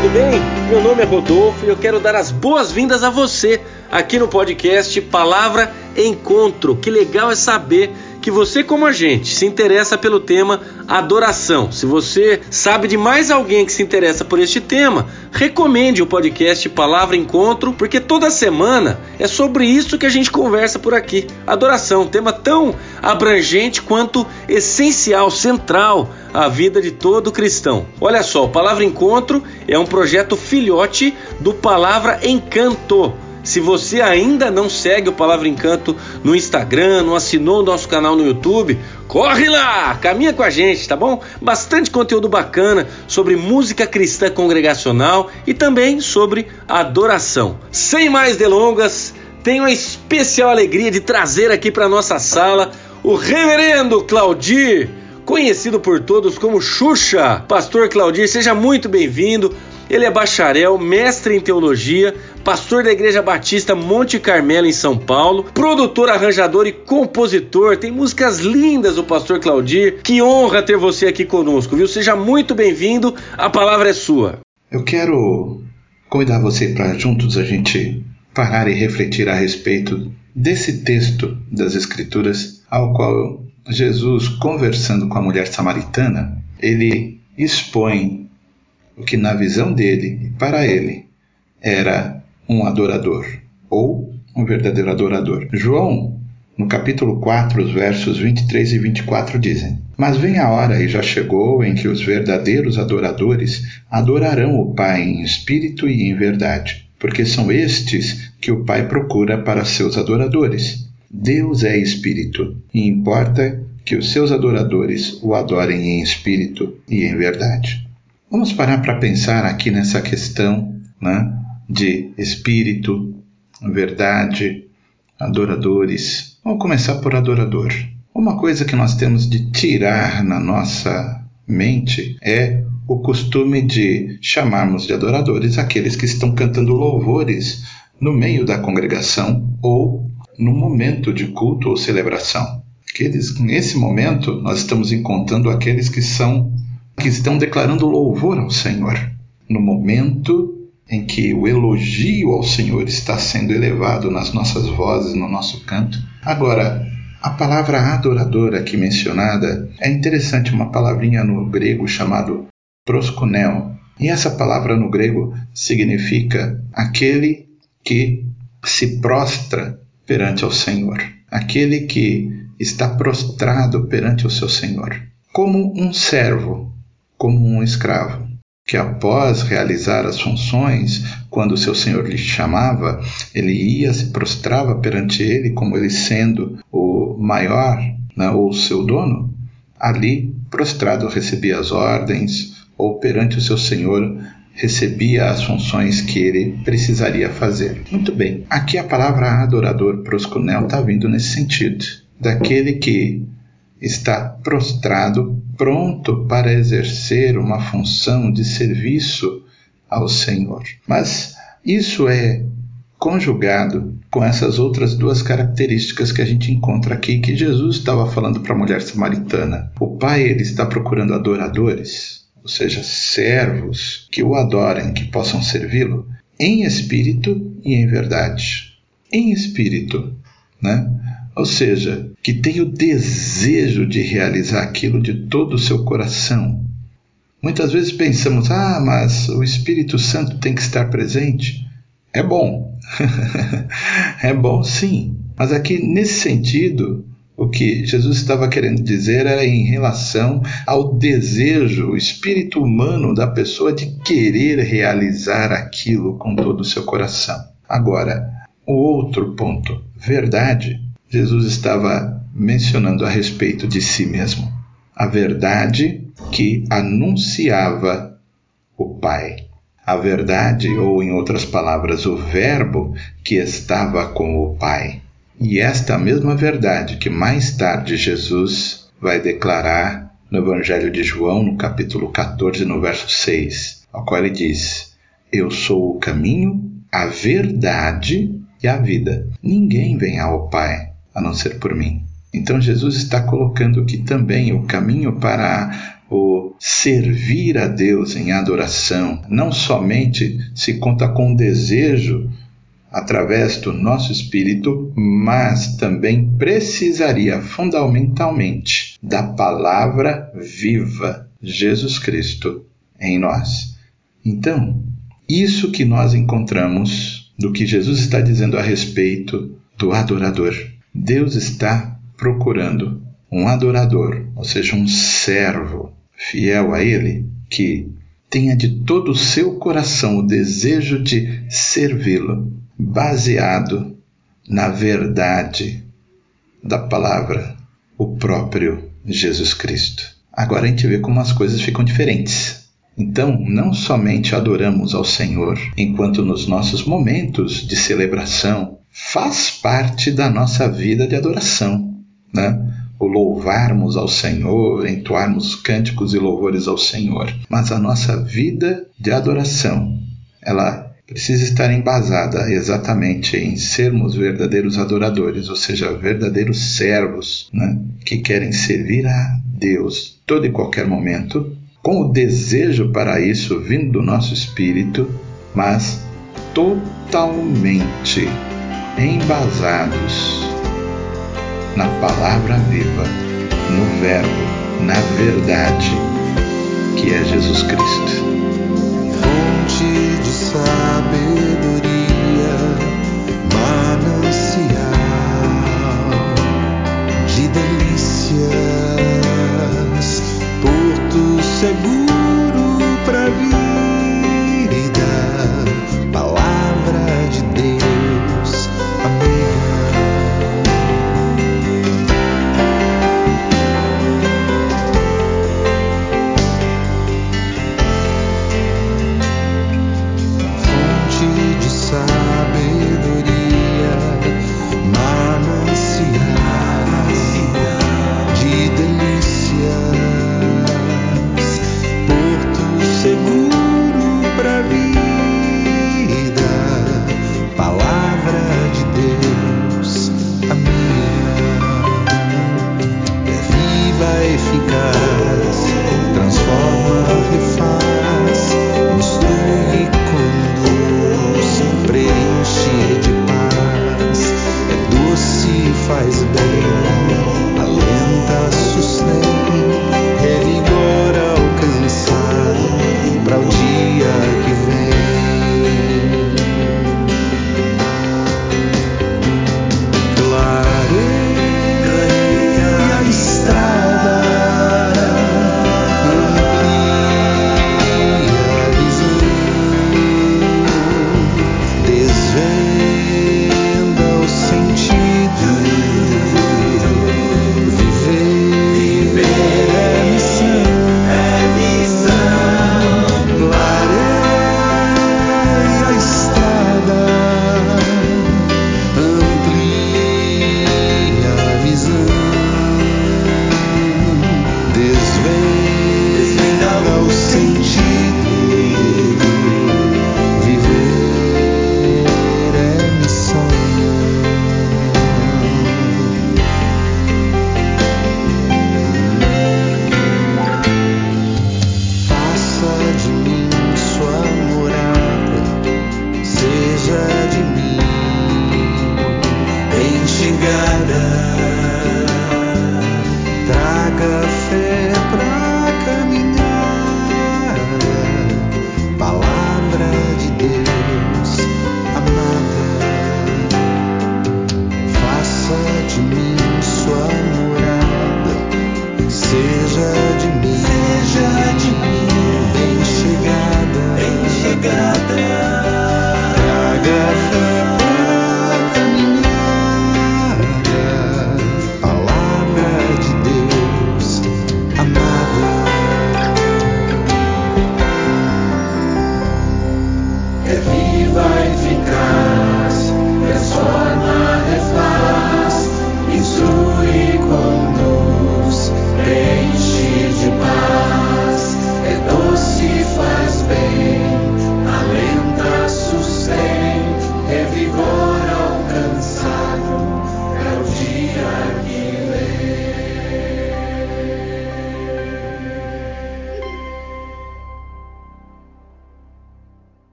tudo bem? Meu nome é Rodolfo e eu quero dar as boas-vindas a você aqui no podcast Palavra Encontro. Que legal é saber que você, como a gente, se interessa pelo tema adoração. Se você sabe de mais alguém que se interessa por este tema, recomende o podcast Palavra Encontro, porque toda semana é sobre isso que a gente conversa por aqui. Adoração, tema tão abrangente quanto essencial, central à vida de todo cristão. Olha só, o Palavra Encontro é um projeto filhote do Palavra Encanto se você ainda não segue o Palavra Encanto no Instagram, não assinou o nosso canal no YouTube, corre lá, caminha com a gente, tá bom? Bastante conteúdo bacana sobre música cristã congregacional e também sobre adoração. Sem mais delongas, tenho a especial alegria de trazer aqui para nossa sala o Reverendo Claudir, conhecido por todos como Xuxa. Pastor Claudir, seja muito bem-vindo. Ele é bacharel, mestre em teologia, pastor da Igreja Batista Monte Carmelo em São Paulo, produtor, arranjador e compositor. Tem músicas lindas o pastor Claudir. Que honra ter você aqui conosco, viu? Seja muito bem-vindo. A palavra é sua. Eu quero convidar você para juntos a gente parar e refletir a respeito desse texto das Escrituras, ao qual Jesus, conversando com a mulher samaritana, ele expõe o que na visão dele, para ele, era um adorador, ou um verdadeiro adorador. João, no capítulo 4, os versos 23 e 24 dizem: Mas vem a hora, e já chegou, em que os verdadeiros adoradores adorarão o Pai em espírito e em verdade, porque são estes que o Pai procura para seus adoradores. Deus é espírito, e importa que os seus adoradores o adorem em espírito e em verdade. Vamos parar para pensar aqui nessa questão né, de espírito, verdade, adoradores. Vamos começar por adorador. Uma coisa que nós temos de tirar na nossa mente é o costume de chamarmos de adoradores aqueles que estão cantando louvores no meio da congregação ou no momento de culto ou celebração. Aqueles, nesse momento, nós estamos encontrando aqueles que são que estão declarando louvor ao Senhor. No momento em que o elogio ao Senhor está sendo elevado nas nossas vozes, no nosso canto. Agora, a palavra adorador aqui mencionada é interessante, uma palavrinha no grego chamado proskuneo. E essa palavra no grego significa aquele que se prostra perante o Senhor, aquele que está prostrado perante o seu Senhor, como um servo como um escravo, que após realizar as funções, quando seu senhor lhe chamava, ele ia, se prostrava perante ele, como ele sendo o maior, né, ou seu dono, ali, prostrado, recebia as ordens, ou perante o seu senhor, recebia as funções que ele precisaria fazer. Muito bem, aqui a palavra adorador, proscunel, está vindo nesse sentido, daquele que está prostrado, pronto para exercer uma função de serviço ao Senhor. Mas isso é conjugado com essas outras duas características que a gente encontra aqui que Jesus estava falando para a mulher samaritana. O Pai ele está procurando adoradores, ou seja, servos que o adorem, que possam servi-lo em espírito e em verdade. Em espírito, né? Ou seja, que tem o desejo de realizar aquilo de todo o seu coração. Muitas vezes pensamos, ah, mas o Espírito Santo tem que estar presente. É bom. é bom sim. Mas aqui, nesse sentido, o que Jesus estava querendo dizer era em relação ao desejo, o espírito humano da pessoa de querer realizar aquilo com todo o seu coração. Agora, o outro ponto, verdade Jesus estava mencionando a respeito de si mesmo. A verdade que anunciava o Pai. A verdade, ou em outras palavras, o Verbo que estava com o Pai. E esta mesma verdade que mais tarde Jesus vai declarar no Evangelho de João, no capítulo 14, no verso 6, ao qual ele diz: Eu sou o caminho, a verdade e a vida. Ninguém vem ao Pai a não ser por mim. Então Jesus está colocando que também o caminho para o servir a Deus em adoração não somente se conta com desejo através do nosso espírito, mas também precisaria fundamentalmente da palavra viva, Jesus Cristo, em nós. Então, isso que nós encontramos do que Jesus está dizendo a respeito do adorador. Deus está procurando um adorador, ou seja, um servo fiel a Ele, que tenha de todo o seu coração o desejo de servi-lo, baseado na verdade da palavra, o próprio Jesus Cristo. Agora a gente vê como as coisas ficam diferentes. Então, não somente adoramos ao Senhor enquanto nos nossos momentos de celebração faz parte da nossa vida de adoração, né? O louvarmos ao Senhor, entoarmos cânticos e louvores ao Senhor. Mas a nossa vida de adoração, ela precisa estar embasada exatamente em sermos verdadeiros adoradores, ou seja, verdadeiros servos, né? que querem servir a Deus todo e qualquer momento, com o desejo para isso vindo do nosso espírito, mas totalmente embasados na palavra viva, no Verbo, na verdade, que é Jesus Cristo. Fonte de sabedoria,